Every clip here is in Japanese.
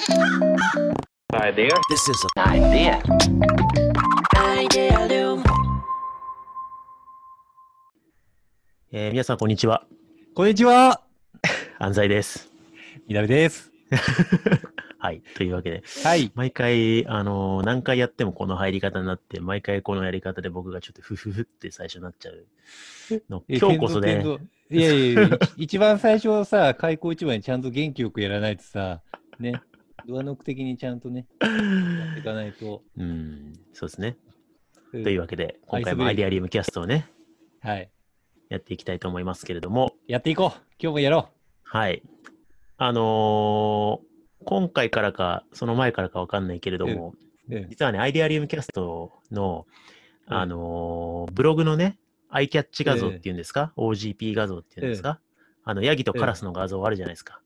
Idea. This is an idea. Idealium. えー皆さん、こんにちは。こんにちは。安西です。みなみです。はい。というわけで、はい。毎回、あのー何回やってもこの入り方になって、毎回このやり方で僕がちょっとフフフって最初になっちゃうの。え今日こそね、。いやいやいや、一一番最初さ、開口一番にちゃんと元気よくやらないとさ、ね、ドアノック的にちゃんとね、やっていかないと。うん、そうですね。うんというわけで、今回もアイデアリウムキャストをね、はい。やっていきたいと思いますけれども、やっていこう。今日もやろはい。あのー今回からか、その前からかわかんないけれども、う。うん実はね、アイデアリウムキャストの、うんあのーブログのね、アイキャッチ画像っていうんですか、OGP 画像っていうんですか、あの、ヤギとカラスの画像あるじゃないですか。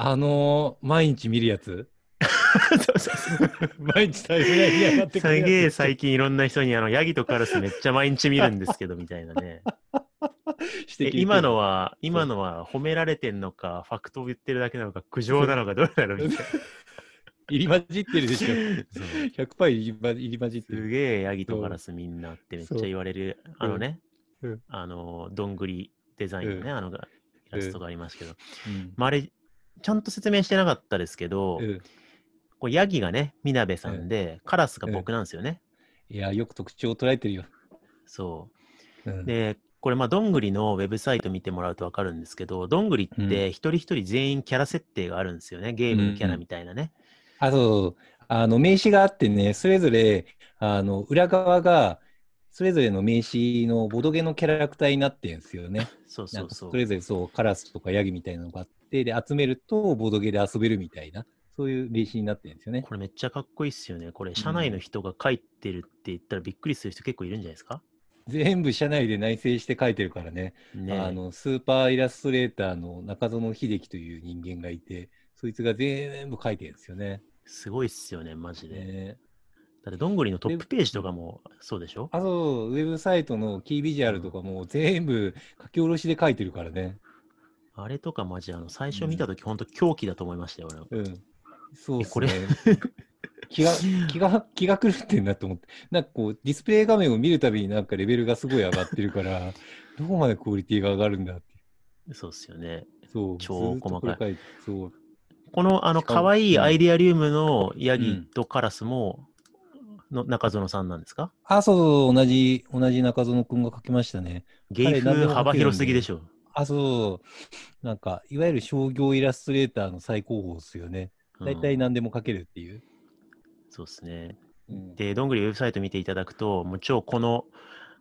あのー、毎日見るやつ？そうそうそう。毎日がってくす。げえ最近いろんな人に、あの、ヤギとカラスめっちゃ毎日見るんですけど、みたいなね。今のは、今のは褒められてんのか、ファクトを言ってるだけなのか、苦情なのか、どうなのみたいな。入り混じってるでしょ。そう100%入り混入り混じってする。げえヤギとカラスみんなってめっちゃ言われる、あのね、うんあの、どんぐりデザインのね、うんあのがイラストがありますけど、うんまあ、あれ、ちゃんと説明してなかったですけど、うんこうヤギがね、みなべさんで、カラスが僕なんですよね。いや、よく特徴を捉えてるよ。そうんう。で、これ、まあ、どんぐりのウェブサイト見てもらうとわかるんですけど、どんぐりうんって一人一人全員キャラ設定があるんですよね。ゲームのキャラみたいなね。あと、あの、名刺があってね、それぞれ、あの、裏側が、それぞれの名刺のボドゲのキャラクターになってるんですよね。そうそうんそうそ。れぞれそう、カラスとかヤギみたいなのがあって、で、集めるとボドゲで遊べるみたいな、そういう名刺になってるんですよね。これめっちゃかっこいいっすよね。これ、社内の人が書いてるって言ったらびっくりする人結構いるんじゃないですか？全部社内で内製して書いてるからね。ねあの、スーパーイラストレーターの中園秀樹という人間がいて、そいつが全部書いてるんですよね。すごいっすよね、マジで。ねだって、どんぐりのトップページとかもそうでしょ？あと、ウェブサイトのキービジュアルとかも全部書き下ろしで書いてるからね。あれとかマジ、あの、最初見たとき、ほんと狂気だと思いましたよ、俺。うん。そうっすこれ？ね。気が、気が、気が狂ってんなと思って。なんかこう、ディスプレイ画面を見るたびになんかレベルがすごい上がってるから、どこまでクオリティが上がるんだって。そうっすよね。そう。超細かいそう。この、あの、可愛いうんアイデアリウムのヤギうんとカラスも、の中園さんなんですか？あ、そうそう、同じ、同じ中園くんが書きましたね。芸風幅広すぎでしょ。あ、そう。なんか、いわゆる商業イラストレーターの最高峰ですよね。大体うん何でも書けるっていう。そうですね。うんで、どんぐりウェブサイト見ていただくと、もう超この、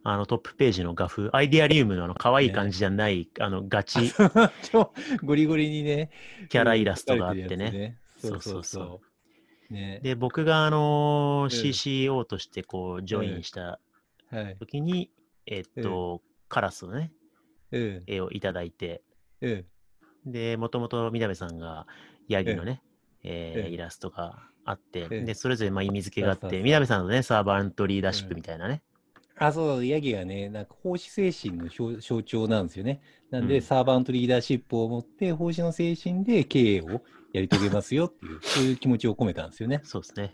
あのトップページの画風、アイデアリウムのあの可愛い感じじゃない、あのガチ超ゴリゴリにね、キャライラストがあってね。そうそうそうそうそう。ね。で、僕があのーうん CCO としてこう、ジョインしたはい。時に、えっと、カラスのね、うん。絵をいただいて、うん。で、もともとみなべさんがヤギのね、えーええイラストがあって、ええで、それぞれまあ意味付けがあって、みなべさんのね、サーバントリーダーシップみたいなね。あ、そう、ヤギがね、なんか奉仕精神の象象徴なんですよね。なんで、うんサーバントリーダーシップを持って、奉仕の精神で経営をやり遂げますよっていう、そういう気持ちを込めたんですよね。そうですね。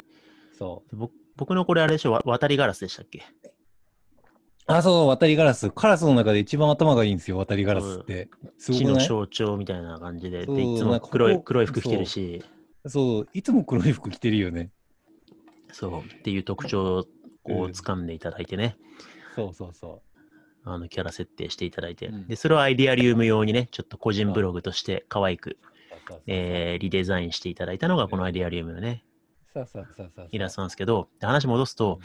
そう。で僕僕のこれあれでしょ、わ渡りガラスでしたっけ？あ、そう、渡りガラス。カラスの中で一番頭がいいんですよ、渡りガラスって。すご地のくない？象徴みたいな感じで、そうでいつも黒い黒い服着てるし、そう、いつも黒い服着てるよね。そう、っていう特徴をこううん掴んでいただいてね、そうそうそあのキャラ設定していただいて、うんで、それをアイデアリウム用にね、ちょっと個人ブログとして可愛く、う。そうそうそうえーリデザインしていただいたのがこのアイデアリウムのね、イラストなんですけど、で話戻すと、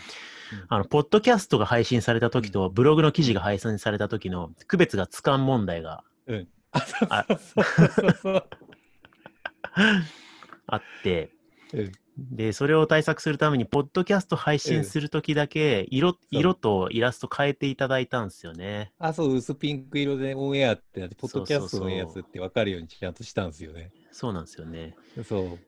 うん。あの、ポッドキャストが配信された時と、ブログの記事が配信された時の区別がつかん問題がうん。あって、うんで、それを対策するために、ポッドキャスト配信するときだけ色、色とイラスト変えていただいたんですよね。あ、そう、薄ピンク色でオンエアってやって、ポッドキャストのやつって分かるようにちゃんとしたんですよね。そうなんですよね。そ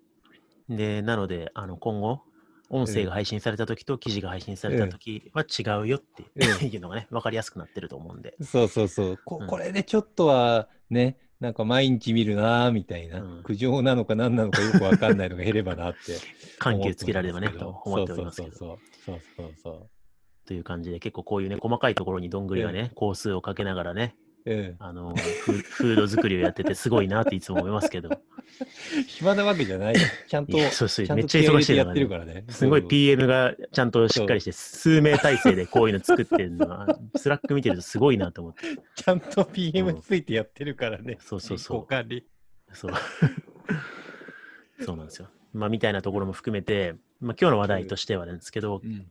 う。で、なので、あの、今後、音声が配信されたときと記事が配信されたときは違うよってえ いうのがね、分かりやすくなってると思うんで。そうそうそう。こうんこれでちょっとはね、なんか毎日見るなーみたいな、うん。苦情なのか何なのかよくわかんないのが減ればなって 緩急つけられればね、と思思っておりますけど。そうそうそうそうそう。という感じで、結構こういうね、細かいところにどんぐりがね、工数をかけながらね、そう、うん、あの、フ フード作りをやっててすごいなっていつも思いますけど、暇なわけじゃない。ちゃんとそうそうめっちゃ忙しいのがね。気合入れてやってるからね。すごいうん PM がちゃんとしっかりして、数名体制でこういうの作ってるのは、Slack 見てるとすごいなと思って。ちゃんと PM ついてやってるからね、そうそうそう。管理そう。そうなんですよ。まあ、みたいなところも含めて、まあ、今日の話題としてはなんですけど、うん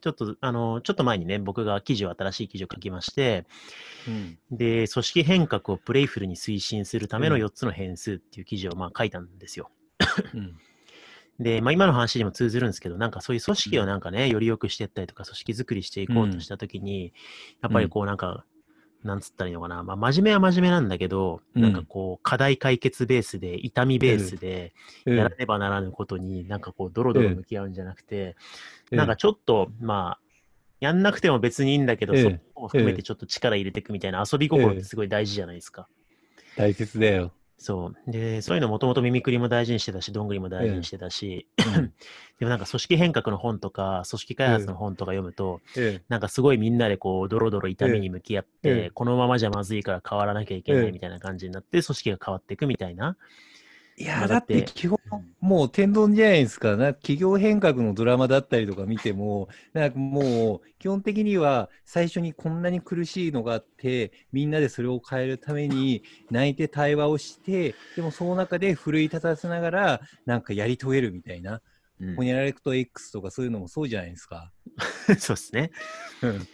ちょっと、あの、ちょっと前にね、僕が記事を、新しい記事を書きまして、うん。で、組織変革をプレイフルに推進するためのうん。4つの変数っていう記事を、まあ、書いたんですよ。うん。で、まあ、今の話にも通ずるんですけど、なんかそういう組織をなんかね、より良くしていったりとか、組織作りしていこうとしたときに、やっぱりこうなんか、なんつったらいいのかな、まあ、真面目は真面目なんだけど、うん。なんかこう、課題解決ベースで、痛みベースで、うん。やらねばならぬことに、なんかこう、ドロドロ向き合うんじゃなくて、うん。なんかちょっと、まあ、やんなくても別にいいんだけど、ええそこも含めてちょっと力入れていくみたいな遊び心ってすごい大事じゃないですか。大切だよ。そう。で、そういうのもともと耳くりも大事にしてたし、どんぐりも大事にしてたし、うん でもなんか組織変革の本とか、組織開発の本とか読むと、えなんかすごいみんなでこう、ドロドロ痛みに向き合って、ええこのままじゃまずいから変わらなきゃいけなええいみたいな感じになって、組織が変わっていくみたいな。いやだってて基本、もう天丼じゃないですか。な企業変革のドラマだったりとか見ても、なんかもう、基本的には最初にこんなに苦しいのがあって、みんなでそれを変えるために泣いて対話をして、でもその中で奮い立たせながら、なんかやり遂げるみたいな。うんホニャラレクト X とかそういうのもそうじゃないですか。そうですね。うん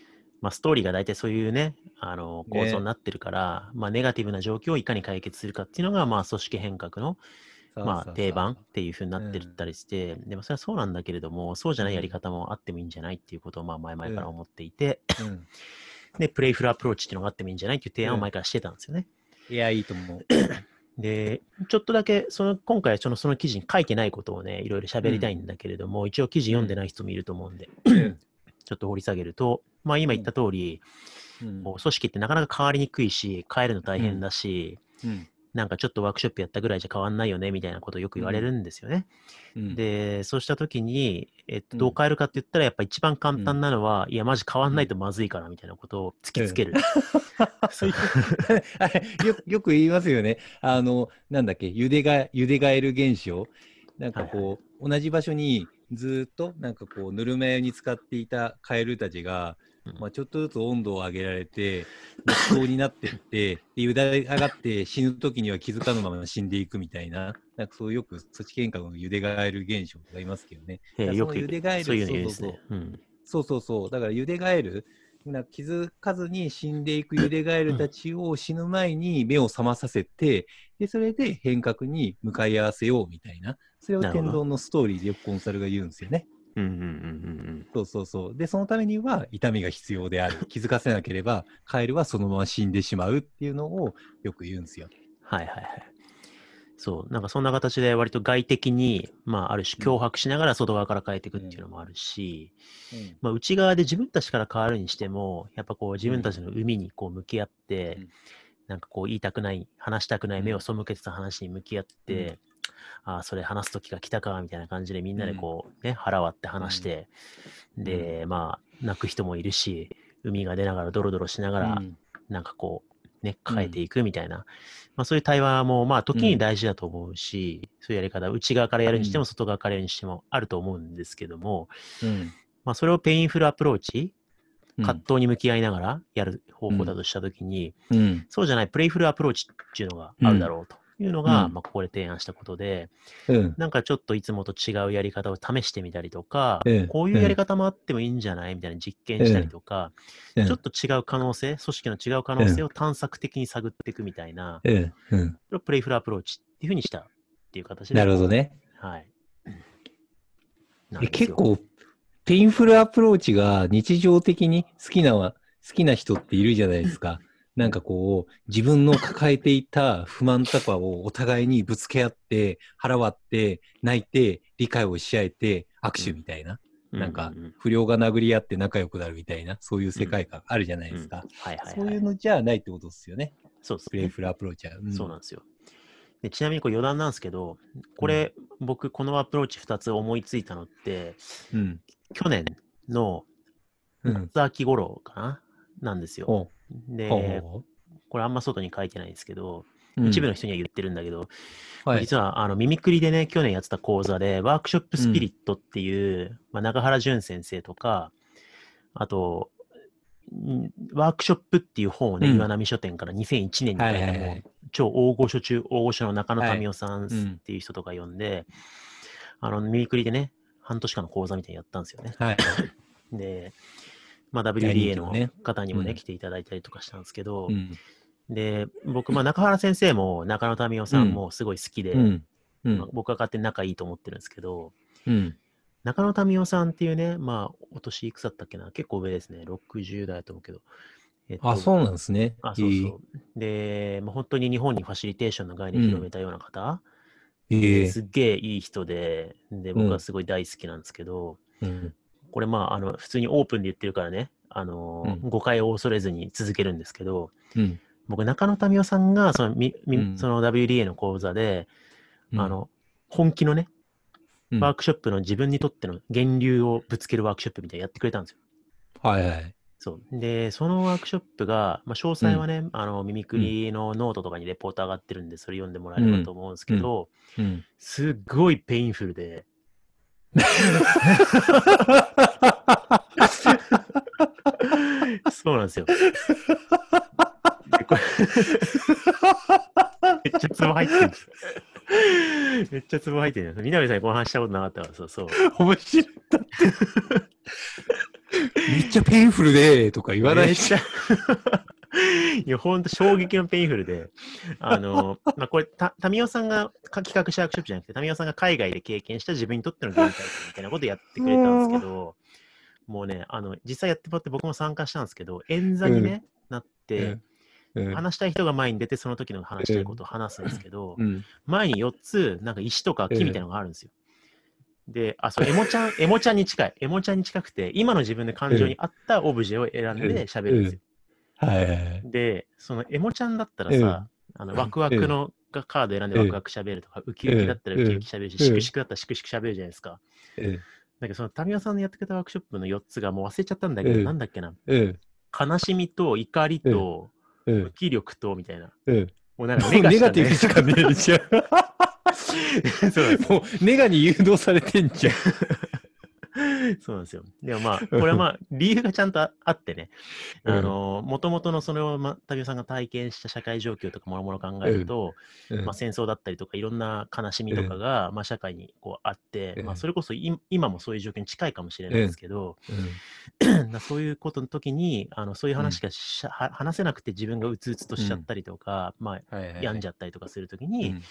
まあ、ストーリーが大体そういうね、あの構ね造になってるから、まあ、ネガティブな状況をいかに解決するかっていうのが、まあ、組織変革の、まあ、定番っていうふうになってったりして、でもそれはそうなんだけれども、そうじゃないやり方もあってもいいんじゃないっていうことを、まあ、前々から思っていて、うん。で、プレイフルアプローチっていうのがあってもいいんじゃないっていう提案を前からしてたんですよね。いや、いいと思う。で、ちょっとだけ、その、今回はそのその記事に書いてないことをね、いろいろ喋りたいんだけれども、一応記事読んでない人もいると思うんで、うん。ちょっと掘り下げると、まあ今言った通り、うん。組織ってなかなか変わりにくいし、変えるの大変だし、うん。なんかちょっとワークショップやったぐらいじゃ変わんないよね、みたいなことをよく言われるんですよね。うん。で、そうしたときに、えっと、うん。どう変えるかって言ったら、やっぱ一番簡単なのは、いや、マジ変わんないとまずいから、みたいなことを突きつける。よよく言いますよね。あの、なんだっけ、ゆでが、ゆでガエル現象。なんかこう、同じ場所にずーっと、なんかこう、ぬるま湯に使っていたカエルたちが、うんまあ、ちょっとずつ温度を上げられて、熱湯になってって、でゆだれ上がって死ぬ時には気づかぬまま死んでいくみたいな、なんかそうよく組織変革のゆでガエル現象がいますけどね。えーよくゆでガエルそういうですそうね。うんそうそうそう。だから、ゆでガエル、な気づかずに死んでいくゆでガエルたちを死ぬ前に目を覚まさせて、で、それで変革に向かい合わせようみたいな。それを天丼のストーリーでよくコンサルが言うんですよね。うんうんうんうんそうそうそう。で、そのためには痛みが必要である。気づかせなければ、カエルはそのまま死んでしまうっていうのをよく言うんですよ。はいはいはい。そう、なんかそんな形で割と外的に、まあある種脅迫しながら外側から変えていくっていうのもあるし、まあ内側で自分たちから変わるにしても、やっぱこう自分たちの海にこう向き合って、うんなんかこう言いたくない、話したくないうん目を背けてた話に向き合って、ああ、それ話す時が来たか、みたいな感じでみんなでこうね、腹割って話して、で、まあ泣く人もいるし、膿が出ながらドロドロしながら、うん。なんかこう、ね、変えていくみたいな、まあそういう対話も、まあ時に大事だと思うし、そういうやり方、内側からやるにしても、うん。外側からやるにしてもあると思うんですけども、うん。まあそれを painful approach、うん。葛藤に向き合いながらやる方法だとしたときに、うん。そうじゃない playful approach っていうのがあるだろうというのが、うんまあここで提案したことで、うんなんかちょっといつもと違うやり方を試してみたりとか、ええこういうやり方もあってもいいんじゃないみたいな実験したりとか、ええちょっと違う可能性、組織の違う可能性を探索的に探っていくみたいな、プレイフルアプローチっていうふうにしたっていう形で。なるほどね。はい。え結構、 painful approach が日常的に好きなは、好きな人っているじゃないですか。なんかこう、自分の抱えていた不満とかをお互いにぶつけ合って、腹割って、泣いて、理解をし合えて、握手みたいな。なんかうう、不良が殴り合って仲良くなるみたいな、そういう世界観あるじゃないですか。はいはいはい。そういうのじゃないってことですよね。そうです playful approach は。そうなんですよ。でちなみにこれ余談なんですけど、これ、僕、このアプローチ2つ思いついたのって、うん。去年のうん。夏秋頃かな、なんですよ。ほで、これあんま外に書いてないんですけど、う一部の人には言ってるんだけど、はい。実はあのミミクリでね、去年やってた講座で、ワークショップスピリットっていう、まあ、中原淳先生とか、あと、んワークショップっていう本をね、うん岩波書店から2001年に書いた、超大御所中大御所の中野民夫さんっていう人とか呼んで、あの、ミミクリでね、半年間の講座みたいにやったんですよね。はい。で、まあ、大 WDA の方にもね、うん来ていただいたりとかしたんですけど、うん。で、僕、まあ、中原先生も中野民夫さんもすごい好きで、うん。うんまあ。僕は勝手に仲いいと思ってるんですけど、うん。中野民夫さんっていうね、まあ、お年いくつだったっけな、結構上ですね、60代だと思うけど。えっとあ、そうなんですね。あそうそう。で、まあ、本当に日本にファシリテーションの概念を広めたような方、えええすっげえいい人で、で、僕はすごい大好きなんですけど、うん。これまあ、あの、普通にオープンで言ってるからね、あのーうん誤解を恐れずに続けるんですけど、うん。僕、中野民夫さんが、その、みみうんその WDA の講座で、うんあ、の、本気のね、うんワークショップの自分にとっての源流をぶつけるワークショップみたいなのやってくれたんですよ。はいはい。そう。で、そのワークショップが、まあ、詳細はね、あの、ミミクリのノートとかにレポート上がってるんで、それ読んでもらえればと思うんですけど、うん。すっごい painful で、そうなんですよ。めっちゃツボ入ってる。めっちゃツボ入ってるんです。南さんにこの話したことなかったから、そうそう。面白い。だって。めっちゃ painful で、とか言わないし。いや、ほんと衝撃の painful で、あの、まあ、これ、た、タミオさんが企画したワークショップじゃなくて、タミオさんが海外で経験した自分にとっての原体験みたいなことをやってくれたんですけど、もうね、あの、実際やってもらって僕も参加したんですけど、円座にね、なって、うん話したい人が前に出て、その時の話したいことを話すんですけど、うん。前に4つ、なんか石とか木みたいなのがあるんですよ。で、あ、そう、エモちゃん、エモちゃんに近い。エモちゃんに近くて、今の自分の感情に合ったオブジェを選んで喋るんですよ。はいはいはい。で、そのエモちゃんだったらうんさ、あのワクワクのがカード選んでうんワクワク喋るとか、ウキウキだったらウキウキ喋るし、うんシクシクだったらシクシク喋るじゃないですか。うん。だけど、そのタミヤさんのやってくれたワークショップの4つがもう忘れちゃったんだけど、うんなんだっけな。うん。悲しみと怒りとうん無。気力とみたいな。うん。もうなんかネガネガティブしかねえじゃん。もうネガに誘導されてんじゃん。そうなんですよ。でもまあ、これはまあ、理由がちゃんとああってね、うん。あの、もともとのそれを、ま、タビオさんが体験した社会状況とかもろもろ考えると、まあ、戦争だったりとかいろんな悲しみとかが、まあ、社会にこうあって、うん。まあ、それこそい今もそういう状況に近いかもしれないですけど、そういうことの時にあのそういう話がしゃ、は話せなくて自分がうつうつとしちゃったりとか、まあ、はいはい。病んじゃったりとかする時に、うん。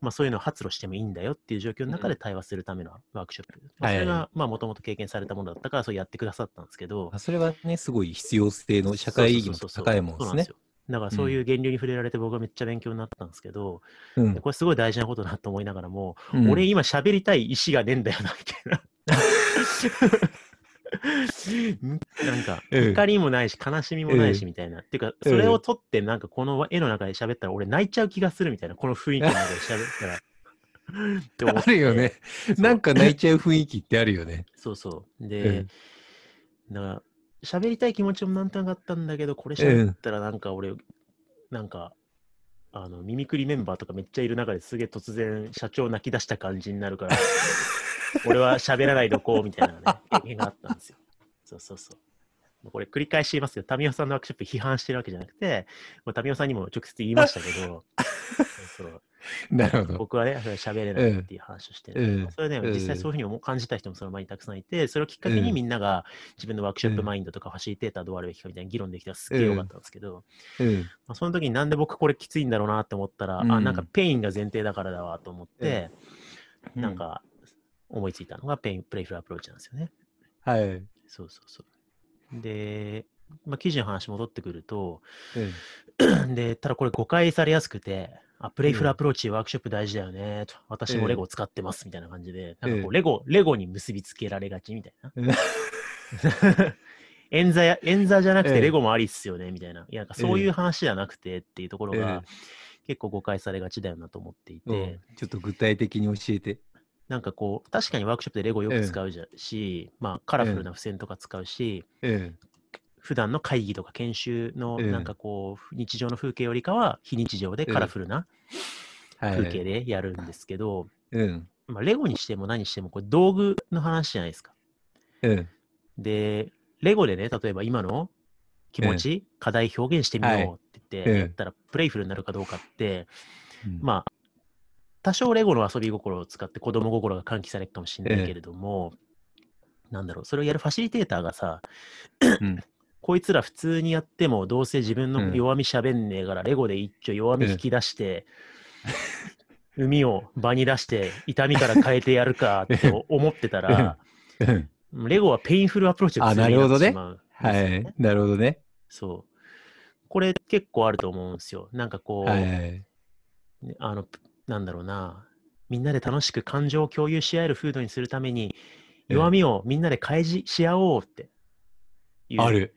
まあ、そういうのを発露してもいいんだよっていう状況の中で対話するためのワークショップ。まあ、それがまあもともと経験されたものだったからそうやってくださったんですけど、あそれはね、すごい必要性の社会意義のそうそうそうそう高いもんですね。だからそういう源流に触れられて僕はめっちゃ勉強になったんですけど、うんでこれすごい大事なことだなと思いながらも、うん俺今喋りたい意思がねえんだよな、みたいな。ん なんか、うん怒りもないし、悲しみもないし、うんみたいな。っていうか、うんそれを取って、なんかこの絵の中で喋ったら、俺泣いちゃう気がするみたいな、この雰囲気の中で喋ったら。って思っあてるよね。なんか泣いちゃう雰囲気ってあるよね。そうそう。うでん、だから、喋りたい気持ちもなんとなくあったんだけど、これ喋ったらなんか俺、なんか、あの、ミミクリメンバーとかめっちゃいる中ですげえ突然社長泣き出した感じになるから、俺は喋らないでおこうみたいなね、経験があったんですよ。そうそうそう。これ繰り返し言いますけど、タミオさんのワークショップ批判してるわけじゃなくて、もうタミオさんにも直接言いましたけど、そう なるほど。僕はね、それ喋れないっていう話をして、うんそれね、うん実際そういうふうに感じた人もその前にたくさんいて、それをきっかけにうんみんなが自分のワークショップうんマインドとかファシリテーターどうあるべきかみたいな議論できたらすっげえよかったんですけど、うん。まあ、その時になんで僕これきついんだろうなって思ったら、あ、うんなんか pain が前提だからだわと思って、うんなんか思いついたのが pain、playful アプローチなんですよね。はい。そうそうそう。で、まあ、記事の話戻ってくると、うん で、ただこれ誤解されやすくて、あ、プレイフルアプローチ、ワークショップ大事だよね、と。私もレゴ使ってます、みたいな感じで、なんかこうう、レゴ、レゴに結びつけられがちみたいな。うん。演座や、演座じゃなくて レゴもありっすよね、みたいな。いや、なんかそういう話じゃなくてっていうところが、結構誤解されがちだよなと思っていて、ちょっと具体的に教えて。なんかこう、確かにワークショップでレゴよく使うじゃし、まあカラフルな付箋とか使うし、普段の会議とか研修のなんかこう、日常の風景よりかは非日常でカラフルな風景でやるんですけど、まあ、レゴにしても何してもこれ道具の話じゃないですか。で、レゴでね、例えば今の気持ち、課題表現してみようって言って、やったらプレイフルになるかどうかって、まあ、多少レゴの遊び心を使って子供心が喚起されるかもしれないけれども、なんだろう、それをやるファシリテーターがさ、こいつら普通にやっても、どうせ自分の弱みしゃべんねえから、レゴで一丁弱み引き出して、膿を場に出して、痛みから変えてやるか って思ってたら、レゴは painful アプローチをするになってしまう、ね、はい。なるほどね。そう。これ結構あると思うんですよ。なんかこう、はいはい、あの、なんだろうな、みんなで楽しく感情を共有し合える風土にするために、弱みをみんなで開示し合おうっていう、ある。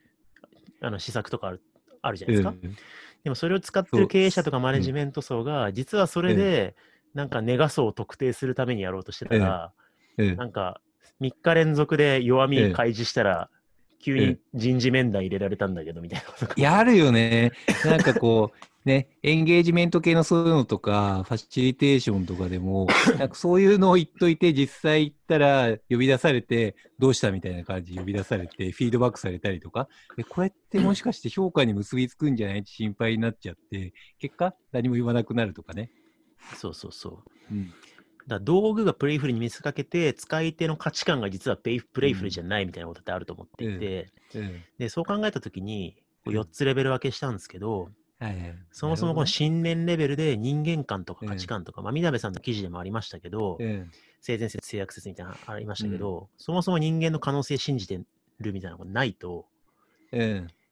あの施策とかあるあるじゃないですか。うん、でもそれを使ってる経営者とかマネジメント層が、実はそれで、なんかネガ層を特定するためにやろうとしてたら、なんか3日連続で弱み開示したら、急に人事面談入れられたんだけどみたいなやるよね。なんかこう、ね、エンゲージメント系のそういうのとか、ファシリテーションとかでも、なんかそういうのを言っといて、実際行ったら呼び出されて、どうしたみたいな感じで呼び出されて、フィードバックされたりとか、えこれってもしかして評価に結びつくんじゃないって心配になっちゃって、結果、何も言わなくなるとかね。そうそうそう。うん。だ道具がプレイフルに見せかけて、使い手の価値観が実はプレイフルじゃないみたいなことってあると思っていて、うん。うん、でそう考えたときに、4つレベル分けしたんですけど、はいはい、そもそもこの信念レベルで人間観とか価値観とか、まあ、みなべさんの記事でもありましたけど、性善説、性悪説みたいなのありましたけど、そもそも人間の可能性信じてるみたいなことないと、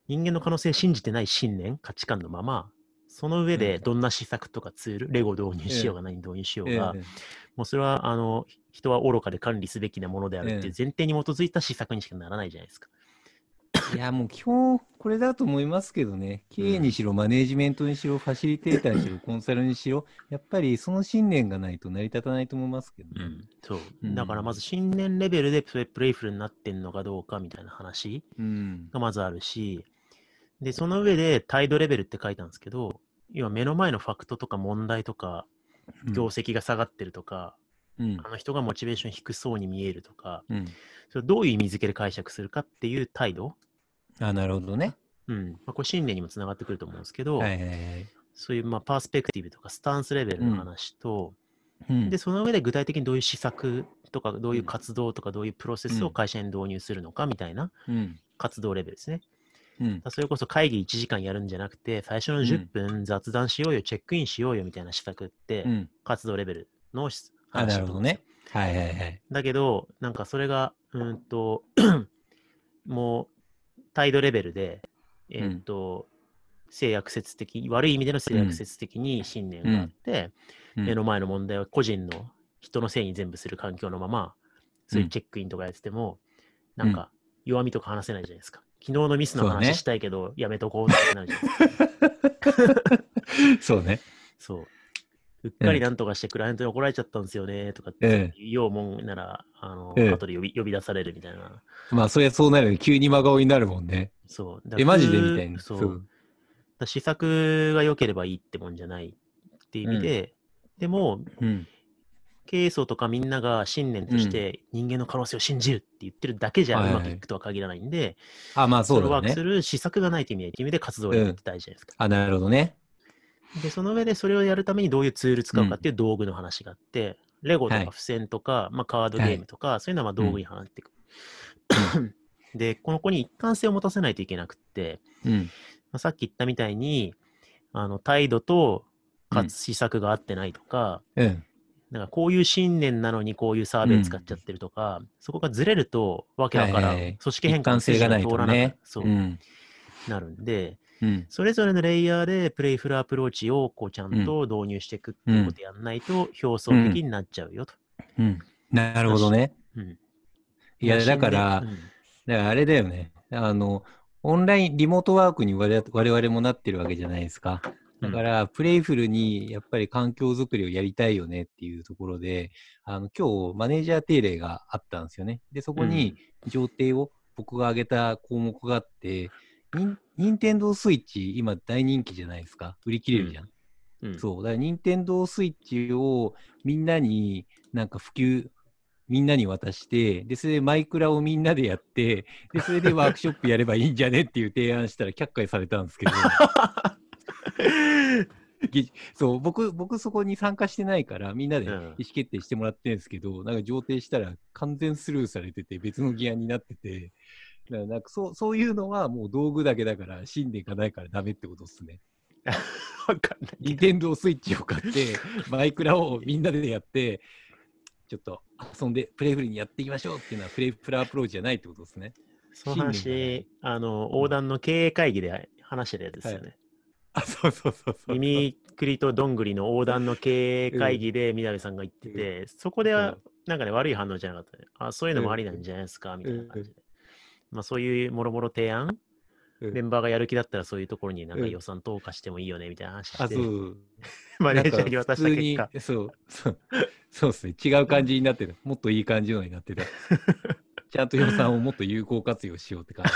人間の可能性信じてない信念、価値観のまま、その上でどんな施策とかツール、レゴ導入しようが何導入しようが、もうそれはあの人は愚かで管理すべきなものであるっていう前提に基づいた施策にしかならないじゃないですか。いや、もう基本、これだと思いますけどね、経営にしろ、マネージメントにしろ、ファシリテーターにしろ、コンサルにしろ、やっぱりその信念がないと成り立たないと思いますけどね。うん、そう、うん、だからまず信念レベルでプレイフルになってんのかどうかみたいな話がまずあるし、で、その上で態度レベルって書いたんですけど、要は目の前のファクトとか問題とか、業績が下がってるとか、うん、あの人がモチベーション低そうに見えるとか、うん、それどういう意味付けで解釈するかっていう態度あ、なるほどね。うん。まあ、これ信念にもつながってくると思うんですけど、はいはいはい、そういうまあパースペクティブとかスタンスレベルの話と、うん、で、その上で具体的にどういう施策とか、どういう活動とか、どういうプロセスを会社に導入するのかみたいな活動レベルですね。うん、それこそ会議1時間やるんじゃなくて、最初の10分雑談しようよ、チェックインしようよみたいな施策って、活動レベルの話なるほどね。はいはいはい。だけど、なんかそれが、うんと もう態度レベルで、えー、っと、うん、性悪説的、悪い意味での性悪説的に信念があって、うん、目の前の問題は個人の人のせいに全部する環境のまま、そういうチェックインとかやってても、なんか弱みとか話せないじゃないですか。昨日のミスの話したいけど、やめとこうってなるじゃないですか。そうね。そう。うっかりなんとかしてクライアントに怒られちゃったんですよねとかって言おうもんなら、あの、ええ、後で呼び呼び出されるみたいな。まあ、そりゃそうなるよ急に真顔になるもんね。そう。え、マジで？みたいな。そう。だ施策が良ければいいってもんじゃないっていう意味で、うん、でも、うん、経営層とかみんなが信念として人間の可能性を信じるって言ってるだけじゃうまくいくとは限らないんで、あ、まあそうだね。ワークする施策がないという意味で、意味で活動力って大事じゃないですか。あ、なるほどね。で、その上でそれをやるためにどういうツール使うかっていう道具の話があって、うん、レゴとか付箋とか、はい、まあ、カードゲームとか、はい、そういうのはまあ道具に話ってく。る。うん、で、この子に一貫性を持たせないといけなくって、うん、まあ、さっき言ったみたいに、あの態度とかつ施策が合ってないとか、うん、なんかこういう信念なのにこういうサーベイ使っちゃってるとか、そこがずれるとわけわからん、組織変換性がないとね、そう、なるんで、うん、それぞれのレイヤーでプレイフルアプローチをこうちゃんと導入していくっていうことやんないと表層的になっちゃうよと。うん、なるほどね。うん、いや、だから、だからあれだよね。あの、オンライン、リモートワークに我々我々もなってるわけじゃないですか。だから、プレイフルにやっぱり環境づくりをやりたいよねっていうところで、あの、今日マネージャー定例があったんですよね。で、そこに条定を僕が挙げた項目があって、ニン任天堂スイッチ今大人気じゃないですか。売り切れるじゃん。うん、そう。だから任天堂スイッチをみんなになんか普及、みんなに渡して、で、それでマイクラをみんなでやって、で、それでワークショップやればいいんじゃねっていう提案したら却下されたんですけど、ぎそう、僕、僕そこに参加してないから、みんなで意うん思決定してもらってるんですけど、なんか上呈したら完全スルーされてて、別の議案になってて、なんかそう そういうのはもう道具だけだから、信念がないからダメってことですね。わかんないニンテンドースイッチを買って、マイクラをみんなでやって、ちょっと遊んで、プレイフルにやっていきましょうっていうのは、プレイフルアプローチじゃないってことですね。その話、あの、横断の経営会議で話してるやつですよね。あ、そうそうそうそう。耳くりとどんぐりの横断の経営会議で南さんが言ってて、そこではなんかね、悪い反応じゃなかったね。あ、そういうのもありなんじゃないですか、みたいな感じで。まあそういうもろもろ提案、うんメンバーがやる気だったらそういうところになんかうん予算投下してもいいよね、みたいな話あ、して、そう。マネージャーに渡した結果、そう、そう、そうですね。違う感じになってる。もっといい感じのになってた。ちゃんと予算をもっと有効活用しようって感じ。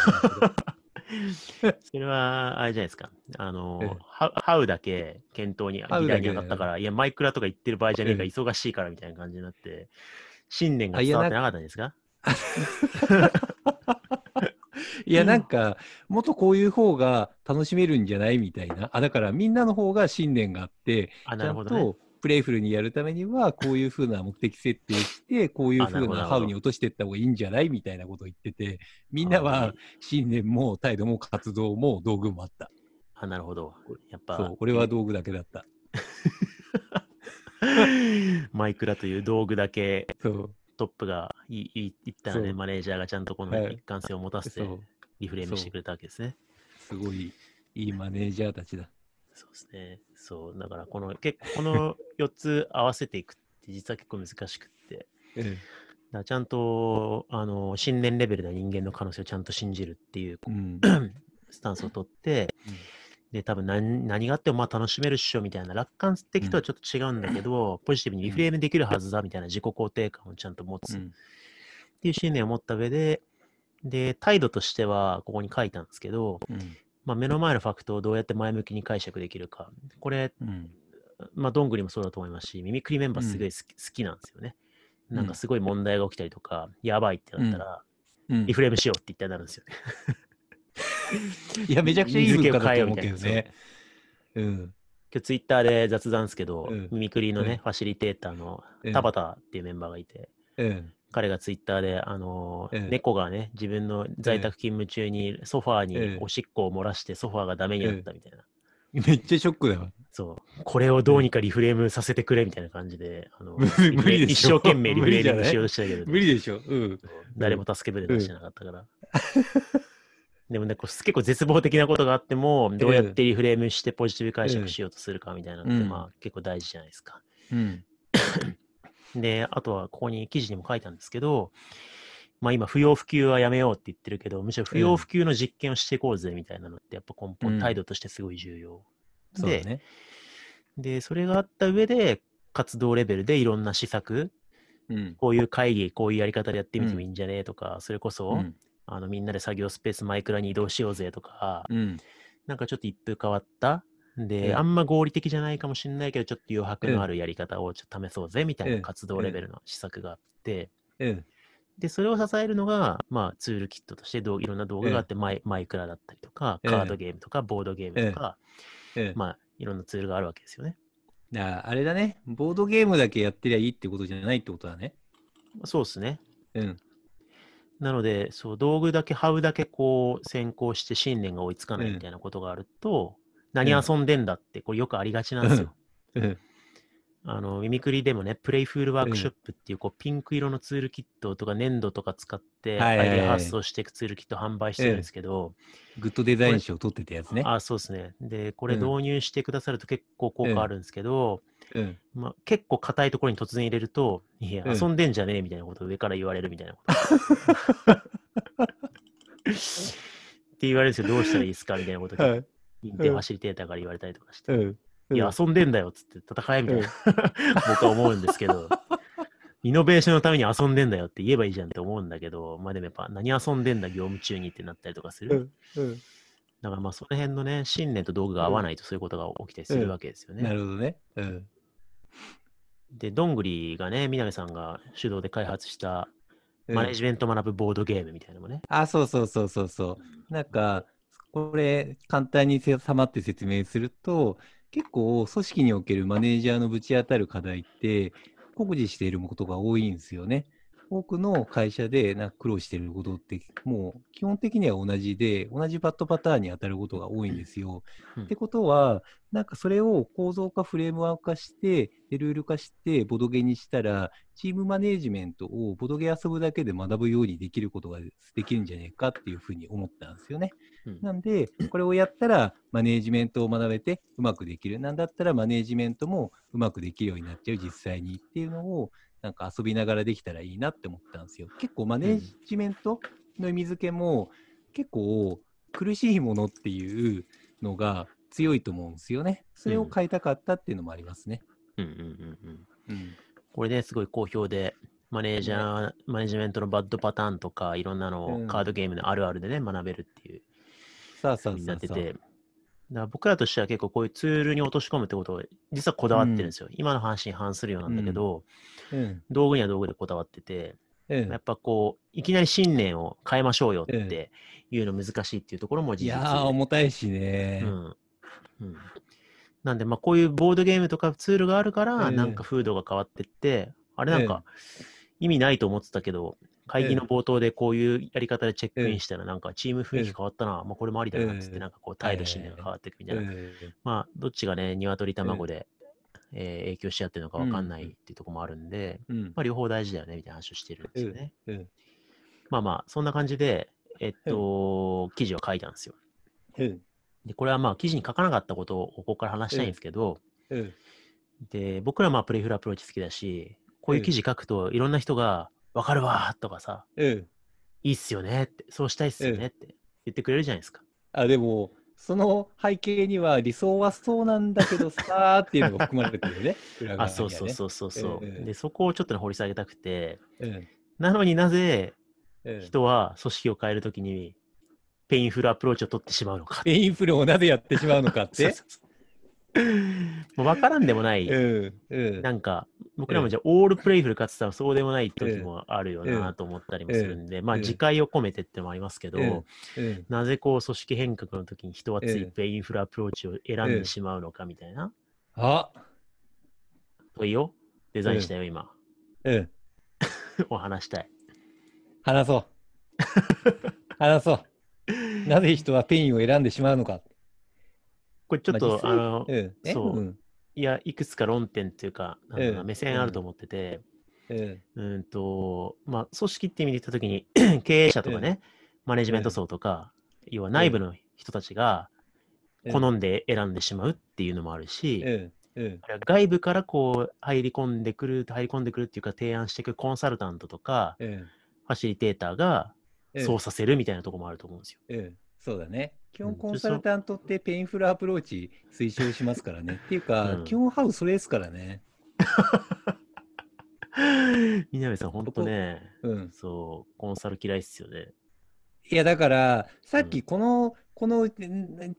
それは、あれじゃないですか。あのええ、ハハウだけ検討に、議題に上がったから、いや、マイクラとか言ってる場合じゃねえか、ええ忙しいからみたいな感じになって、信念が伝わってなかったんですか？いや、なんか、もっとこういう方が楽しめるんじゃない？みたいな。あ、だからみんなの方が信念があって、あ、ちゃんなるほどね。とプレイフルにやるためには、こういうふうな目的設定して、こういうふうあなハウに落としていった方がいいんじゃない？みたいなことを言ってて、みんなあは信念も態度も活動も道具もあった。あ、なるほど。やっぱ、そう、俺は道具だけだった。マイクラという道具だけそう、トップがいいいったらね、マネージャーがちゃんとこのはい一貫性を持たせてそう、リフレームしてくれたわけですね。すごいいいマネージャーたちだ。そうですね。そう、だからこの結構この4つ合わせていくって実は結構難しくって、えだからちゃんとあの信念レベルで人間の可能性をちゃんと信じるっていうえうん。スタンスを取って、で、多分何何があってもまあ楽しめるっしょみたいな楽観的とはちょっと違うんだけど、ポジティブにリフレームできるはずだみたいな自己肯定感をちゃんと持つっうんていう信念を持った上で、で、態度としてはここに書いたんですけど、うんまあ、目の前のファクトをどうやって前向きに解釈できるか。これ、うんまあ、どんぐりもそうだと思いますし、ミミクリメンバーすごい好き,、好きなんですよね。なんかすごい問題が起きたりとか、やばいってなったら、うんリフレームしようって言ったらなるんですよね。いや、めちゃくちゃいい文化だと思うけどね。うん。今日ツイッターで雑談ですけど、うんミミクリのね、うんファシリテーターのうん田畑っていうメンバーがいて、うん。彼がツイッターで、あのーうん猫がね、自分の在宅勤務中にソファーにうんおしっこを漏らしてソファーがダメになったみたいな。めっちゃショックだわ。そう。これをどうにかリフレームさせてくれみたいな感じで、あの無リフレ無理でしょ一生懸命リフレーミング無理じゃない？しようとしたけど、無理でしょ？うん。誰も助け舟出してなかったから。でもね、結構絶望的なことがあっても、どうやってリフレームしてポジティブ解釈しようとするかみたいなのって、うんまあ結構大事じゃないですか。うん。で、あとはここに記事にも書いたんですけど、まあ今不要不急はやめようって言ってるけど、むしろ不要不急の実験をしていこうぜみたいなのってやっぱ根うん本態度としてすごい重要。でそうだね。で、それがあった上で、活動レベルでいろんな施策、うん。こういう会議、こういうやり方でやってみてもいいんじゃねえとか、それこそ、うん。あのみんなで作業スペースマイクラに移動しようぜとか、うん。なんかちょっと一風変わった。で、うんあんま合理的じゃないかもしれないけど、ちょっと余白のあるやり方をちょっと試そうぜみたいうんな活動レベルの施策があって、うん。で、それを支えるのが、まあ、ツールキットとしてどういろんな動画があって、マイマイクラだったりとか、うんカードゲームとか、ボードゲームとか、うん。まあ、いろんなツールがあるわけですよね。ああれだね。ボードゲームだけやってりゃいいってことじゃないってことだね。そうですね。うん。なので、そう、道具だけ、ハウだけこう、先行して信念が追いつかないみたいなことがあると、何遊んでんだって、これよくありがちなんですよ。うん。あの、ミミクリでもね、プレイフールワークショップっていう、こう、ピンク色のツールキットとか粘土とか使って、アイデア発想していくツールキット販売してるんですけど、グッドデザイン賞取ってたやつね。あ、そうですね。で、これうん導入してくださると結構効果あるんですけど、うん。まあ、結構硬いところに突然入れると、いや、うん遊んでんじゃねえみたいなことを上から言われるみたいなこと。言われるんですよ、どうしたらいいですかみたいなことを、はい。認定ファシリテーターから言われたりとかして、うん。いや、遊んでんだよっつって戦えみたいな、僕は思うんですけど、イノベーションのために遊んでんだよって言えばいいじゃんって思うんだけど、まあでもやっぱ何遊んでんだ業務中にってなったりとかする。うん。うん。だからまあその辺のね、信念と道具が合わないとそういうことが起きたりするわけですよね。なるほどね。うん。で、どんぐりがね、南さんが主導で開発したうんマネジメント学ぶボードゲームみたいなのもね。あ、そうそうそうそうそう。なんか、これ、簡単にさまって説明すると、結構、組織におけるマネージャーのぶち当たる課題って、酷似していることが多いんですよね。多くの会社でなんか苦労していることって、もう基本的には同じで、同じバットパターンに当たることが多いんですよ。うんってことは、なんかそれを構造化、フレームワーク化して、でルール化して、ボドゲにしたら、チームマネージメントをボドゲ遊ぶだけで学ぶようにできることができるんじゃないかっていうふうに思ったんですよね。うんなんで、これをやったらマネージメントを学べてうまくできる。なんだったらマネージメントもうまくできるようになっちゃう、実際にっていうのを、なんか遊びながらできたらいいなって思ったんですよ。結構マネージメントの意味付けも結構苦しいものっていうのが強いと思うんですよね。それを変えたかったっていうのもありますね。うんうんうんうん。うん。これね、すごい好評で、マネージャー、マネジメントのバッドパターンとか、いろんなのうんをカードゲームのあるあるでね、学べるっていうさあさあさあってて、だから僕らとしては結構こういうツールに落とし込むってことを実はこだわってるんですよ。今の話に反するようなんだけど、うん。道具には道具でこだわってて、うんやっぱこう、いきなり信念を変えましょうよっていうの難しいっていうところも事実いやー、重たいしね。うん。うん。なんで、まあ、こういうボードゲームとかツールがあるから、ええなんか風土が変わってって、あれなんか、意味ないと思ってたけど、会議の冒頭でこういうやり方でチェックインしたら、なんかチーム雰囲気変わったな、まあ、これもありだなっつって、ええ。なんかこう、態度信念が変わっていくみたいな。うんまあ、どっちがね、鶏卵で、えー影響し合ってるのかわかんないうんっていうところもあるんで、うん。まあ、両方大事だよね、みたいな話をしてるんですよね。うんまあまあ、そんな感じで、えっと、記事を書いたんですよ。うんで、これはまあ、記事に書かなかったことをここから話したいんですけど、うんで、僕らまあプレイフルアプローチ好きだし、こういう記事書くといろんな人が、わかるわーとかさ、うん。いいっすよねって、そうしたいっすよねって言ってくれるじゃないですか。あ、でも、その背景には理想はそうなんだけどさーっていうのが 含まれてるよね。あ、ね。そうそうそうそうそう、ええで、そこをちょっとね、掘り下げたくて、うん。なのになぜうん。人は組織を変えるときに、 painful アプローチを取ってしまうのか。 painful をなぜやってしまうのかっそうて。そうそう もう分からんでもない、うんうん。なんか、僕らもじゃあ、オール playful かってたらそうでもない時ええもあるよえなと思ったりもするんで、まあ、ええ自戒を込めてってのもありますけど、なぜこう組織変革の時に人はついええ painful アプローチを選んええでしまうのかみたいな。あ。問いをデザインしたよ、今。うん。お話したい。話そう。話そう。なぜ人は pain を選んでしまうのか。これちょっと、まああの、うん。え？そう。うん。いや、いくつか論点っていうか、うなええ目線あると思ってて、うん。うん。と、まあ、組織って意味で言った時に、経営者とかね、マネジメント層とか、要は内部の人たちがええ好んで選んでしまうっていうのもあるし、外部からこう入り込んでくる、入り込んでくるっていうか提案していくコンサルタントとか、うん。ファシリテーターがうん。そうさせるみたいなところもあると思うんですよ。うんそうだね。基うん本コンサルタントって painful アプローチ推奨しますからね。っていうか、うん基本 how それですからね。南さん、ほんとね、うん。そう、コンサル嫌いっすよね。いや、だから、さっきこの、このん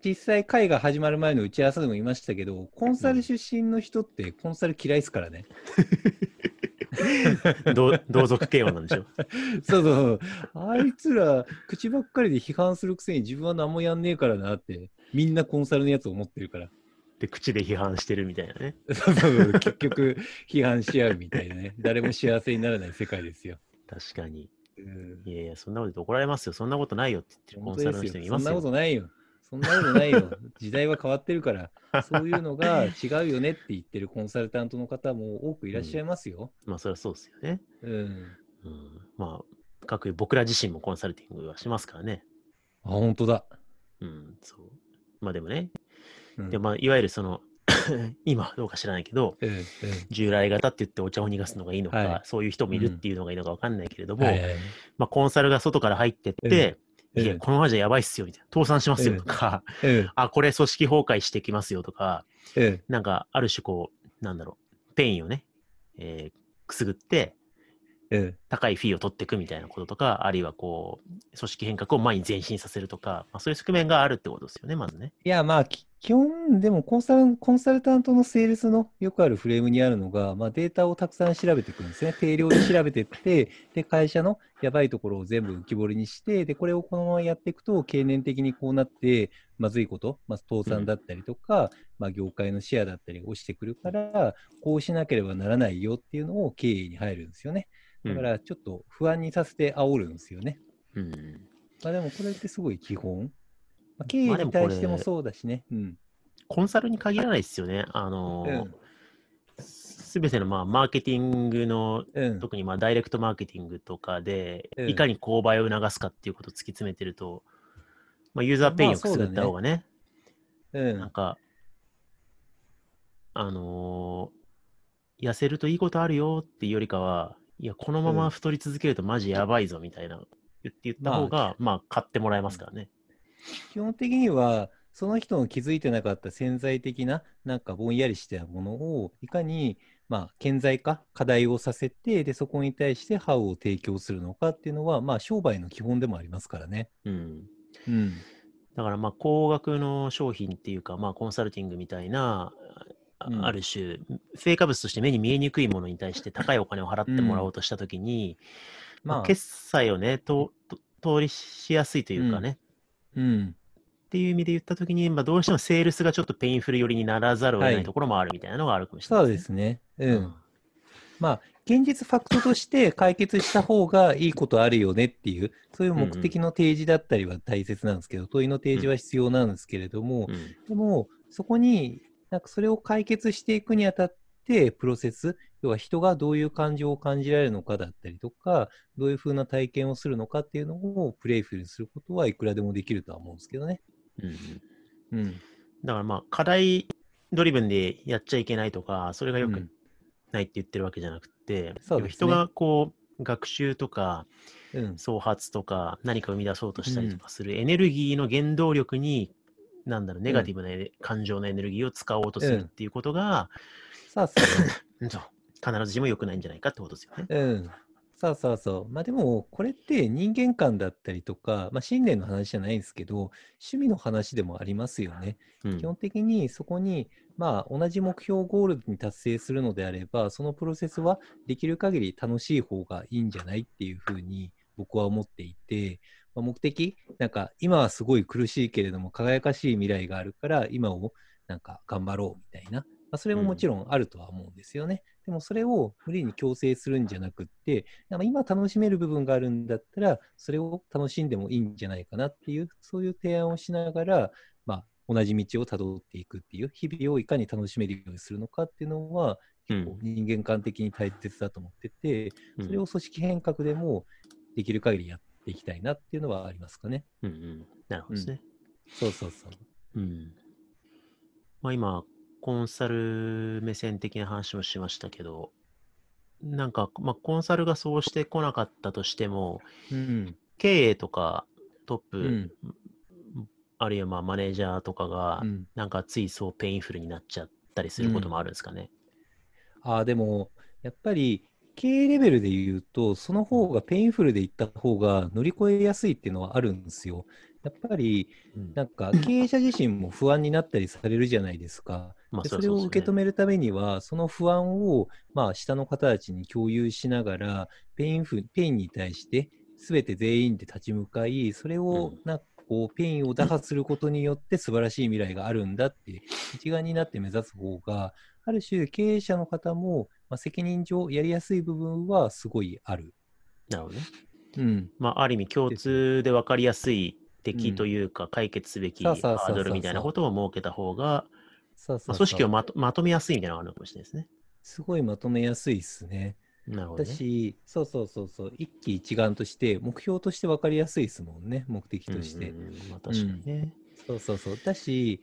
実際会が始まる前の打ち合わせでも言いましたけど、コンサル出身の人ってコンサル嫌いですからね。同同族嫌悪なんでしょ。そうそうそう。あいつら、口ばっかりで批判するくせに自分は何もやんねえからなって、みんなコンサルのやつ思ってるから。で、口で批判してるみたいなね。そうそうそう 結局、批判し合うみたいなね。誰も幸せにならない世界ですよ。確かに。うんいやいや、そんなこと怒られますよ。そんなことないよって言ってるコ本ンサルの当ですよ。そんな。ことないよ。そんなことないよ。時代は変わってるから、そういうのが 違うよねって言ってるコンサルタントの方も多くいらっしゃいますよ。まあ、それはそうですよね。うん。うん。まあ、各僕ら自身もコンサルティングはしますからね。あ、本当だ。うん、そう。まあでもね、うんでまあ、いわゆるその、今どうか知らないけど、うんうん従来型って言ってお茶を濁すのがいいのか、はいそういう人もいるっていうのがいいのか分かんないけれども、はいはいまあ、コンサルが外から入ってって、えいや、このままじゃやばいっすよ、みたいな。倒産しますよとか、あ、これ組織崩壊してきますよとか、なんか、ある種こう、なんだろう、 pain をね、えー、くすぐって、高いフィーを取っていくみたいなこととか、あるいはこう、組織変革を前に前進させるとか、まあ、そういう側面があるってことですよね、まずね。いや、まあ、基本、でもコンサル、コンサルタントのセールスのよくあるフレームにあるのが、まあ、データをたくさん調べていくんですね。定量で調べていって、で、会社のやばいところを全部浮き彫りにして、で、これをこのままやっていくと、経年的にこうなって、まずいこと、まあ、倒産だったりとか、うん、まあ、業界のシェアだったりが落ちてくるから、こうしなければならないよっていうのを経営に入るんですよね。だからちょっと不安にさせて煽るんですよね。うん。まあでもこれってすごい基本。まあ、経営に対してもそうだしね。うん。コンサルに限らないですよね。あのす、べ、てのまあマーケティングの、うん、特にまあダイレクトマーケティングとかで、うん、いかに購買を促すかっていうことを突き詰めてると、まあ、ユーザーペインをくすぐった方がね、まあ、ねうん、なんか、あのー、痩せるといいことあるよっていうよりかは、いや、このまま太り続けるとマジやばいぞみたいな言って言った方が、まあ、まあ、買ってもらえますからね。基本的には、その人の気づいてなかった潜在的な、なんかぼんやりしたものを、いかに、まあ、顕在化、課題をさせて、で、そこに対してハウを提供するのかっていうのは、まあ、商売の基本でもありますからね。うん。うん。だから、まあ、高額の商品っていうか、まあ、コンサルティングみたいな、ある種、成果物として目に見えにくいものに対して高いお金を払ってもらおうとしたときに、うん、まあ、決裁をね、と通りしやすいというかね、うん、うん、っていう意味で言ったときに、まあ、どうしてもセールスがちょっと painful 寄りにならざるを得ないところもあるみたいなのがあるかもしれない、ねはい、そうですね。うん。まあ、現実ファクトとして解決した方がいいことあるよねっていう、そういう目的の提示だったりは大切なんですけど、問いの提示は必要なんですけれども、でも、そこになんかそれを解決していくにあたって、プロセス、要は人がどういう感情を感じられるのかだったりとか、どういうふうな体験をするのかっていうのをプレイフルにすることはいくらでもできるとは思うんですけどね。うん。うん、だからまあ、課題ドリブンでやっちゃいけないとか、それがよくないって言ってるわけじゃなくて、うんね、人がこう、学習とか、創発とか、何か生み出そうとしたりとかするエネルギーの原動力になんだろう、ネガティブな、感情のエネルギーを使おうとするっていうことが、そう そうそう必ずしも良くないんじゃないかってことですよね。うん。そうそうそう。まあでも、これって人間観だったりとか、まあ信念の話じゃないんですけど、趣味の話でもありますよね。うん、基本的にそこに、まあ同じ目標ゴールに達成するのであれば、そのプロセスはできる限り楽しい方がいいんじゃないっていうふうに僕は思っていて、まあ、目的？なんか今はすごい苦しいけれども輝かしい未来があるから今をなんか頑張ろうみたいな、まあ、それももちろんあるとは思うんですよね。うん、でもそれを無理に強制するんじゃなくって、今楽しめる部分があるんだったら、それを楽しんでもいいんじゃないかなっていう、そういう提案をしながら、まあ、同じ道をたどっていくっていう、日々をいかに楽しめるようにするのかっていうのは、結構人間観的に大切だと思ってて、それを組織変革でもできる限りやっていきたいなっていうのはありますかね。うんうん。なるほどですね。うん、そうそうそう。うん。まあ今、コンサル目線的な話もしましたけど、なんか、まあ、コンサルがそうしてこなかったとしても、うん、経営とかトップ、うん、あるいはまあマネージャーとかが、なんかついそう painful になっちゃったりすることもあるんですかね。うん、ああ、でも、やっぱり経営レベルで言うと、その方が painful でいった方が乗り越えやすいっていうのはあるんですよ。やっぱり、なんか経営者自身も不安になったりされるじゃないですか。まあ、それを受け止めるためには、その不安を、まあ、下の方たちに共有しながら、 painf pain に対して、すべて全員で立ち向かい、それをなこう pain を打破することによって素晴らしい未来があるんだって、一丸になって目指す方が、ある種経営者の方もまあ、責任上やりやすい部分はすごいある。なるほどね。うん。まあ、ある意味共通で分かりやすい敵というか、解決すべきハードルみたいなことを設けた方が、組織をまとまとめやすいみたいなのがあるのかもしれないですね。すごいまとめやすいですね。なるほど、ね、だし、そうそうそうそう、一喜一丸として、目標として分かりやすいですもんね、目的として。うんうんまあ、確かにね、うん、そうそうそう。だし、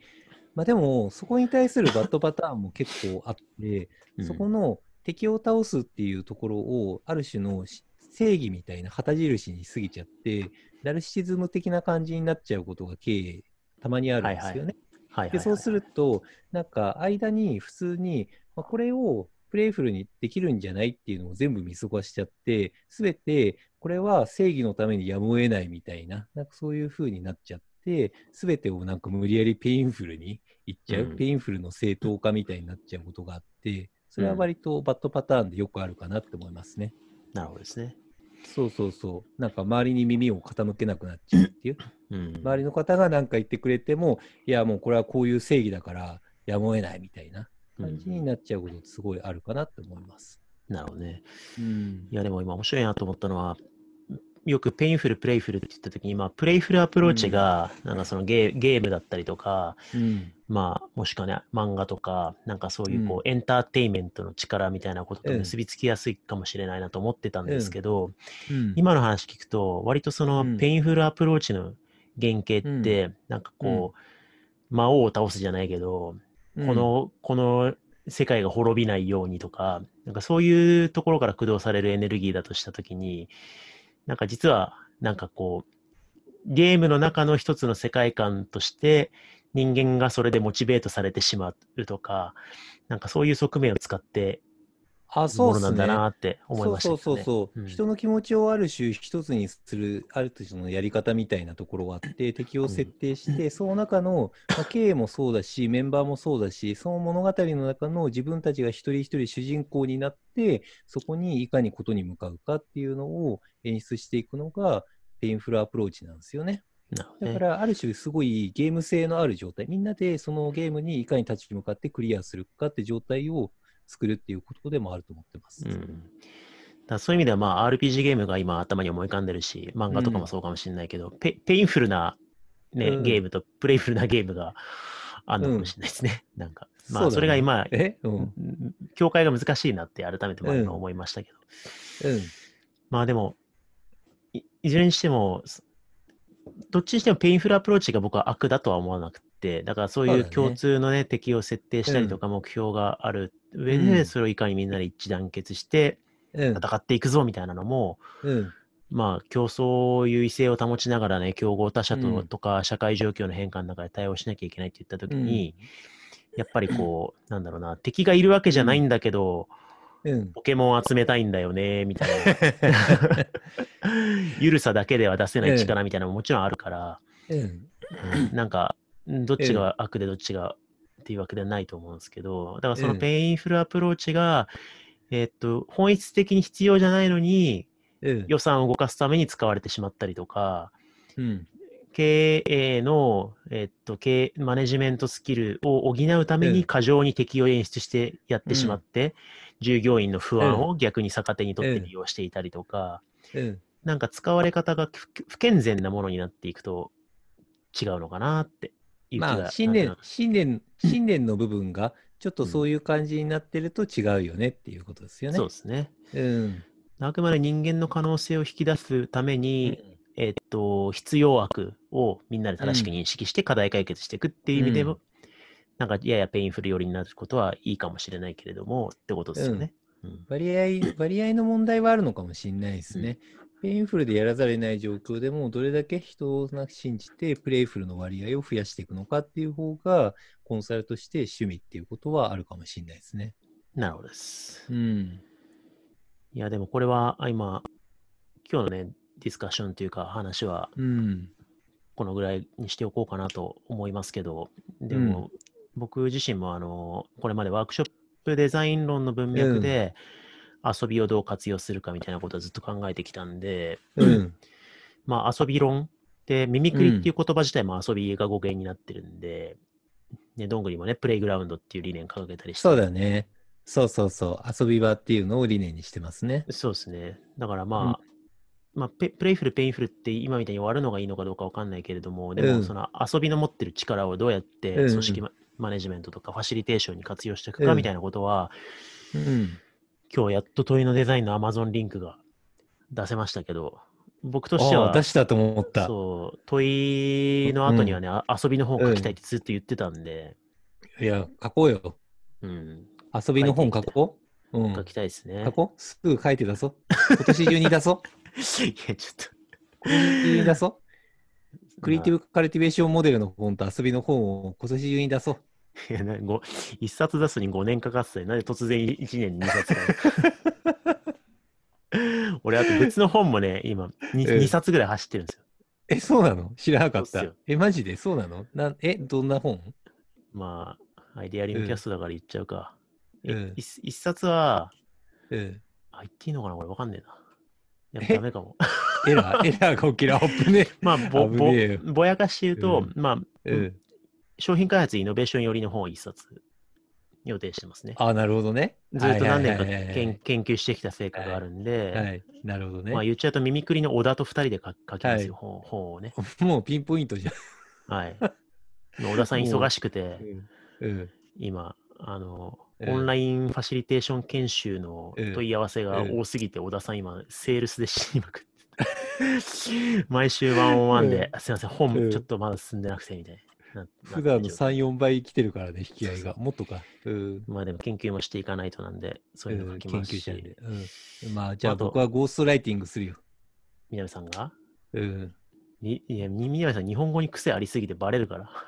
まあでも、そこに対するバッドパターンも結構あって、そこの敵を倒すっていうところを、ある種の正義みたいな旗印に過ぎちゃって、ナルシシズム的な感じになっちゃうことが経営たまにあるんですよね。で、そうすると、なんか間に普通に、まあ、これをプレイフルにできるんじゃないっていうのを全部見過ごしちゃって、すべてこれは正義のためにやむを得ないみたいな、なんかそういう風になっちゃって、すべてをなんか無理やり painful にいっちゃう、うん painful の正当化みたいになっちゃうことがあって、それは割とバッドパターンでよくあるかなって思いますね。なるほどですね。そうそうそう。なんか周りに耳を傾けなくなっちゃうっていう。うん。周りの方が何か言ってくれても、いや、もうこれはこういう正義だからやむを得ないみたいな感じになっちゃうことすごいあるかなって思います。なるほどね。うんい。や、でも今面白いなと思ったのは、よく painful、playful って言ったときに、まあ、 playful アプローチが、なんかそのゲーゲームだったりとか、うん。まあ、もしくはね、漫画とか、なんかそういうこう、エンターテインメントの力みたいなこととうん。結びつきやすいかもしれないなと思ってたんですけど、うん、今の話聞くと、割とそのうん painful アプローチの原型って、なんかこう、魔王を倒すじゃないけど、うん。こ、の、この世界が滅びないようにとか、なんかそういうところから駆動されるエネルギーだとしたときに、なんか実は、なんかこう、ゲームの中の一つの世界観として、人間がそれでモチベートされてしまうとか、なんかそういう側面を使ってあ、るそうっすね。ものなんだ。なって思いましたね。そうそうそう、うん。人の気持ちをある種一つにするある種のやり方みたいなところがあって敵を設定して、その中の、まあ、経営もそうだしメンバーもそうだしその物語の中の自分たちが一人一人主人公になってそこにいかにことに向かうかっていうのを演出していくのがpainful アプローチなんですよね。だから、ある種、すごいゲーム性のある状態、みんなでそのゲームにいかに立ち向かってクリアするかって状態を作るっていうことでもあると思ってます。うん。だそういう意味では、まあ、RPG ゲームが今頭に思い浮かんでるし、漫画とかもそうかもしれないけど、ペ painful な、ねうんゲームと playful なゲームがあるのかもしれないですね。なんか、まあ、それが今、え？うん。うん境界が難しいなって改めて思いましたけど。うん。まあでもい、いずれにしても、すどっちにしてもペインフルアプローチが僕は悪だとは思わなくて、だからそういう共通のね、敵を設定したりとか目標がある上で、うんそれをいかにみんなで一致団結してうん。戦っていくぞみたいなのも、うん。まあ競争優位性を保ちながらね、競合他社と,、うんとか社会状況の変化の中で対応しなきゃいけないって言ったときに、やっぱりこう、なんだろうな、敵がいるわけじゃないんだけど、うん。ポケモン集めたいんだよね、みたいな。ゆるさだけでは出せない力みたいなのももちろんあるから、うん。うんなんか、んどっちが悪でどっちがっていうわけではないと思うんですけど、だからそのうん painful アプローチが、えーっと、本質的に必要じゃないのに、うん。予算を動かすために使われてしまったりとか、うん。経営の、えーっと、経営マネジメントスキルを補うためうんに過剰に敵を演出してやってしまって、従業員の不安を逆に逆手に取って利用していたりとか、うん。なんか使われ方が不不健全なものになっていくと違うのかなって。まあ、信念なんとな、く信念、信念の部分が、ちょっとそういう感じになってると違うよねっていうことですよね。そうですね。うん。あくまで人間の可能性を引き出すために、えっと、必要悪をみんなで正しく認識して課題解決していくっていう意味でも、うんなんかやや painful 寄りになることはいいかもしれないけれどもってことですよね。うん割合、割合の問題はあるのかもしれないですね。 painful でやらざるを得ない状況でも、どれだけ人を信じて playful の割合を増やしていくのかっていう方が、コンサルとして趣味っていうことはあるかもしれないですね。なるほどです。うん。いや、でもこれはあ今、今日のね、ディスカッションというか話はうん。このぐらいにしておこうかなと思いますけど、でも、僕自身もあの、これまでワークショップデザイン論の文脈で、遊びをどう活用するかみたいなことをずっと考えてきたんで、うん。まあ遊び論で、ミミクリっていう言葉自体も遊びが語源になってるんで、ね、どんぐりもね、プレイグラウンドっていう理念掲げたりして。そうだね。そうそうそう。遊び場っていうのを理念にしてますね。そうですね。だからまあ、まあペ、 playful、painful って今みたいに終わるのがいいのかどうかわかんないけれども、でうんもその遊びの持ってる力をどうやってうん組織ママネジメントとかファシリテーションに活用していくかうんみたいなことは、うん。今日やっと問いのデザインの Amazon リンクが出せましたけど、僕としては出したと思った。そう、問いの後にはね、あ遊びの本書きたいってずっと言ってたんで、いや、書こうよ。うん。遊びの本書こう？ん。書きたいですね書。こう？すぐ書いて出そう。今年中に出そう。いや、ちょっと。今年中に出そう。クリエイティブカルティベーションモデルの本と遊びの本を今年中に出そう。いやなご一冊出すに5年かかってたよなんで突然1年に2冊か 俺、あと別の本もね、今 2, うん2冊ぐらい走ってるんですよ。え、そうなの？知らなかった。え、マジで？そうなの？なんえ、どんな本？まあ、アイデアリングキャストだから言っちゃうか。えうん一一冊は、うん。あ、言っていいのかな？これわかんねえな。やっえ？ぱダメかも。エラー、エラーが起きる。危ね まあ、ぼ、ぼぼやかし言うと、まあ、え。うん。商品開発イノベーション寄りの本を一冊予定してますね。あ、なるほどね。ずっと何年かはいはいはいはい研研究してきた成果があるんで、はい、なるほどね。まあ言っちゃうと、ミミクリの小田と二人で書書きますよ、はい本本をね。もうピンポイントじゃん。はい。まあ小田さん忙しくて、うん。今、あの、うんオンラインファシリテーション研修のうん問い合わせが多すぎて、小田さん今、セールスで死にまくって。毎週ワンオンワンで、すいません本ちょっとまだ進んでなくてみたいな。な普段のなってる状態3、4倍来てるからね、引き合いが。もっとか。うん。まあでも研究もしていかないとなんで、そういうの書き研ますし、究者で。うん。まあ、じゃあ僕はゴーストライティングするよ。南さんが？うん。にいや、み南さん、日本語に癖ありすぎてバレるから。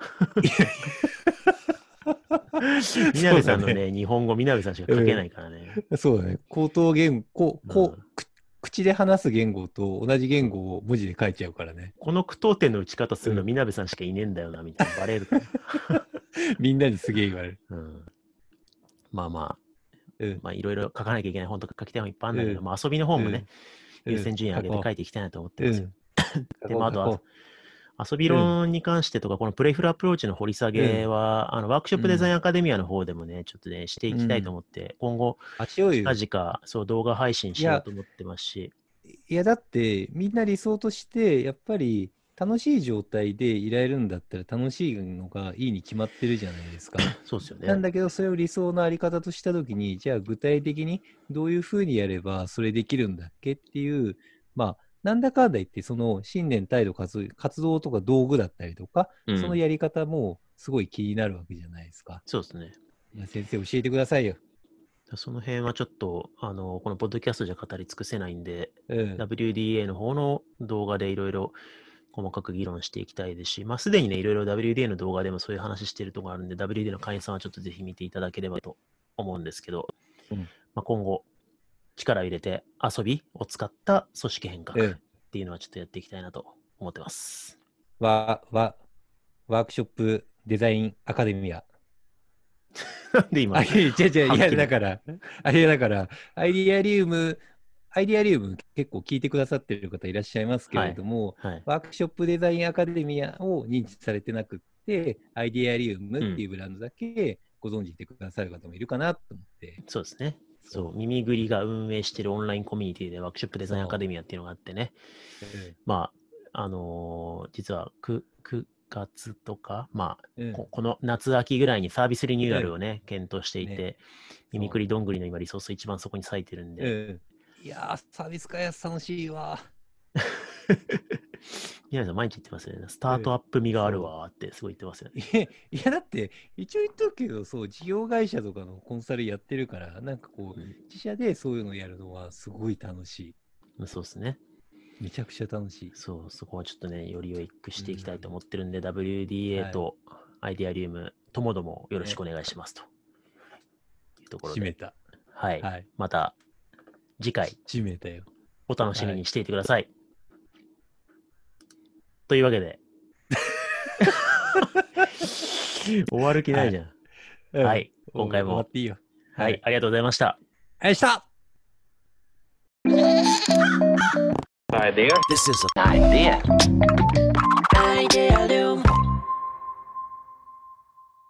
南さんのそうだね、日本語、南さんしか書けないからね。そうだね。口頭言語、こう、こうんう、く口で話す言語と同じ言語を文字で書いちゃうからね。この句読点の打ち方するの、うん南さんしかいねえんだよな、みたいな。バレるから。みんなにすげえ言われる。うん、まあまあ、うん。まあいろいろ書かなきゃいけない本とか書きたい本いっぱいあるんだけど、うんまあ遊びの本もね、うん優先順位上げて書いていきたいなと思ってます。でまああとは遊び論に関してとか、このプレイフルアプローチの掘り下げは、あのワークショップデザインアカデミアの方でもね、ちょっとね、していきたいと思って、今後、うあしようよ。近々、そう、動画配信しようと思ってますし、いや、だって、みんな理想として、やっぱり、楽しい状態でいられるんだったら楽しいのがいいに決まってるじゃないですか。そうですよね。なんだけど、それを理想のあり方としたときに、じゃあ具体的にどういうふうにやればそれできるんだっけっていう、まあ、なんだかんだ言って、その信念、態度、活活動とか道具だったりとか、うんそのやり方もすごい気になるわけじゃないですか。そうですね。先生、教えてくださいよ。その辺はちょっと、あの、このポッドキャストじゃ語り尽くせないんで、うん。WDA の方の動画でいろいろ細かく議論していきたいですし、まあ、すでにね、いろいろ WDA の動画でもそういう話してるところあるんで、WDA の会員さんはちょっとぜひ見ていただければと思うんですけど、うんまあ、今後、力を入れて遊びを使った組織変革っうんていうのはちょっとやっていきたいなと思ってます。わ、わ、ワークショップデザインアカデミア。な んで今あ、、違う違う、いや、だから、あれだから、アイディアリウム、アイディアリウム結構聞いてくださってる方いらっしゃいますけれども、はい、ワークショップデザインアカデミアを認知されてなくって、アイディアリウムっていうブランドだけご存知てくださる方もいるかなと思って。そうですね。そう、耳ぐりが運営しているオンラインコミュニティでワークショップデザインアカデミアっていうのがあってね、まあ、あのー実は 9, 9月とか、まあ、うん。ここの夏秋ぐらいにサービスリニューアルをね、検討していて、ね。耳くりどんぐりの今リソース一番そこに割いてるんで、うん。いやー、サービス開発楽しいわ。宮根さん毎日言ってますよね。スタートアップ味があるわーってすごい言ってますよね。いや、いやだって、一応言っとくけど、そう、事業会社とかのコンサルやってるから、なんかこう、うん自社でそういうのやるのはすごい楽しそうですね。い。めちゃくちゃ楽しい。そう、そこはちょっとね、より良くしていきたいと思ってるんで、は WDA いとアイデアリウムともどもよろしくお願いしますと。いうところで、閉めた。はい。はい。また次回閉めたよ。お楽しみにしていてください。というわけで、終わる気ないじゃん。うんはい今回も終わっていいよ。はい、ありがとうございました。ありがとうございました。This is an idea.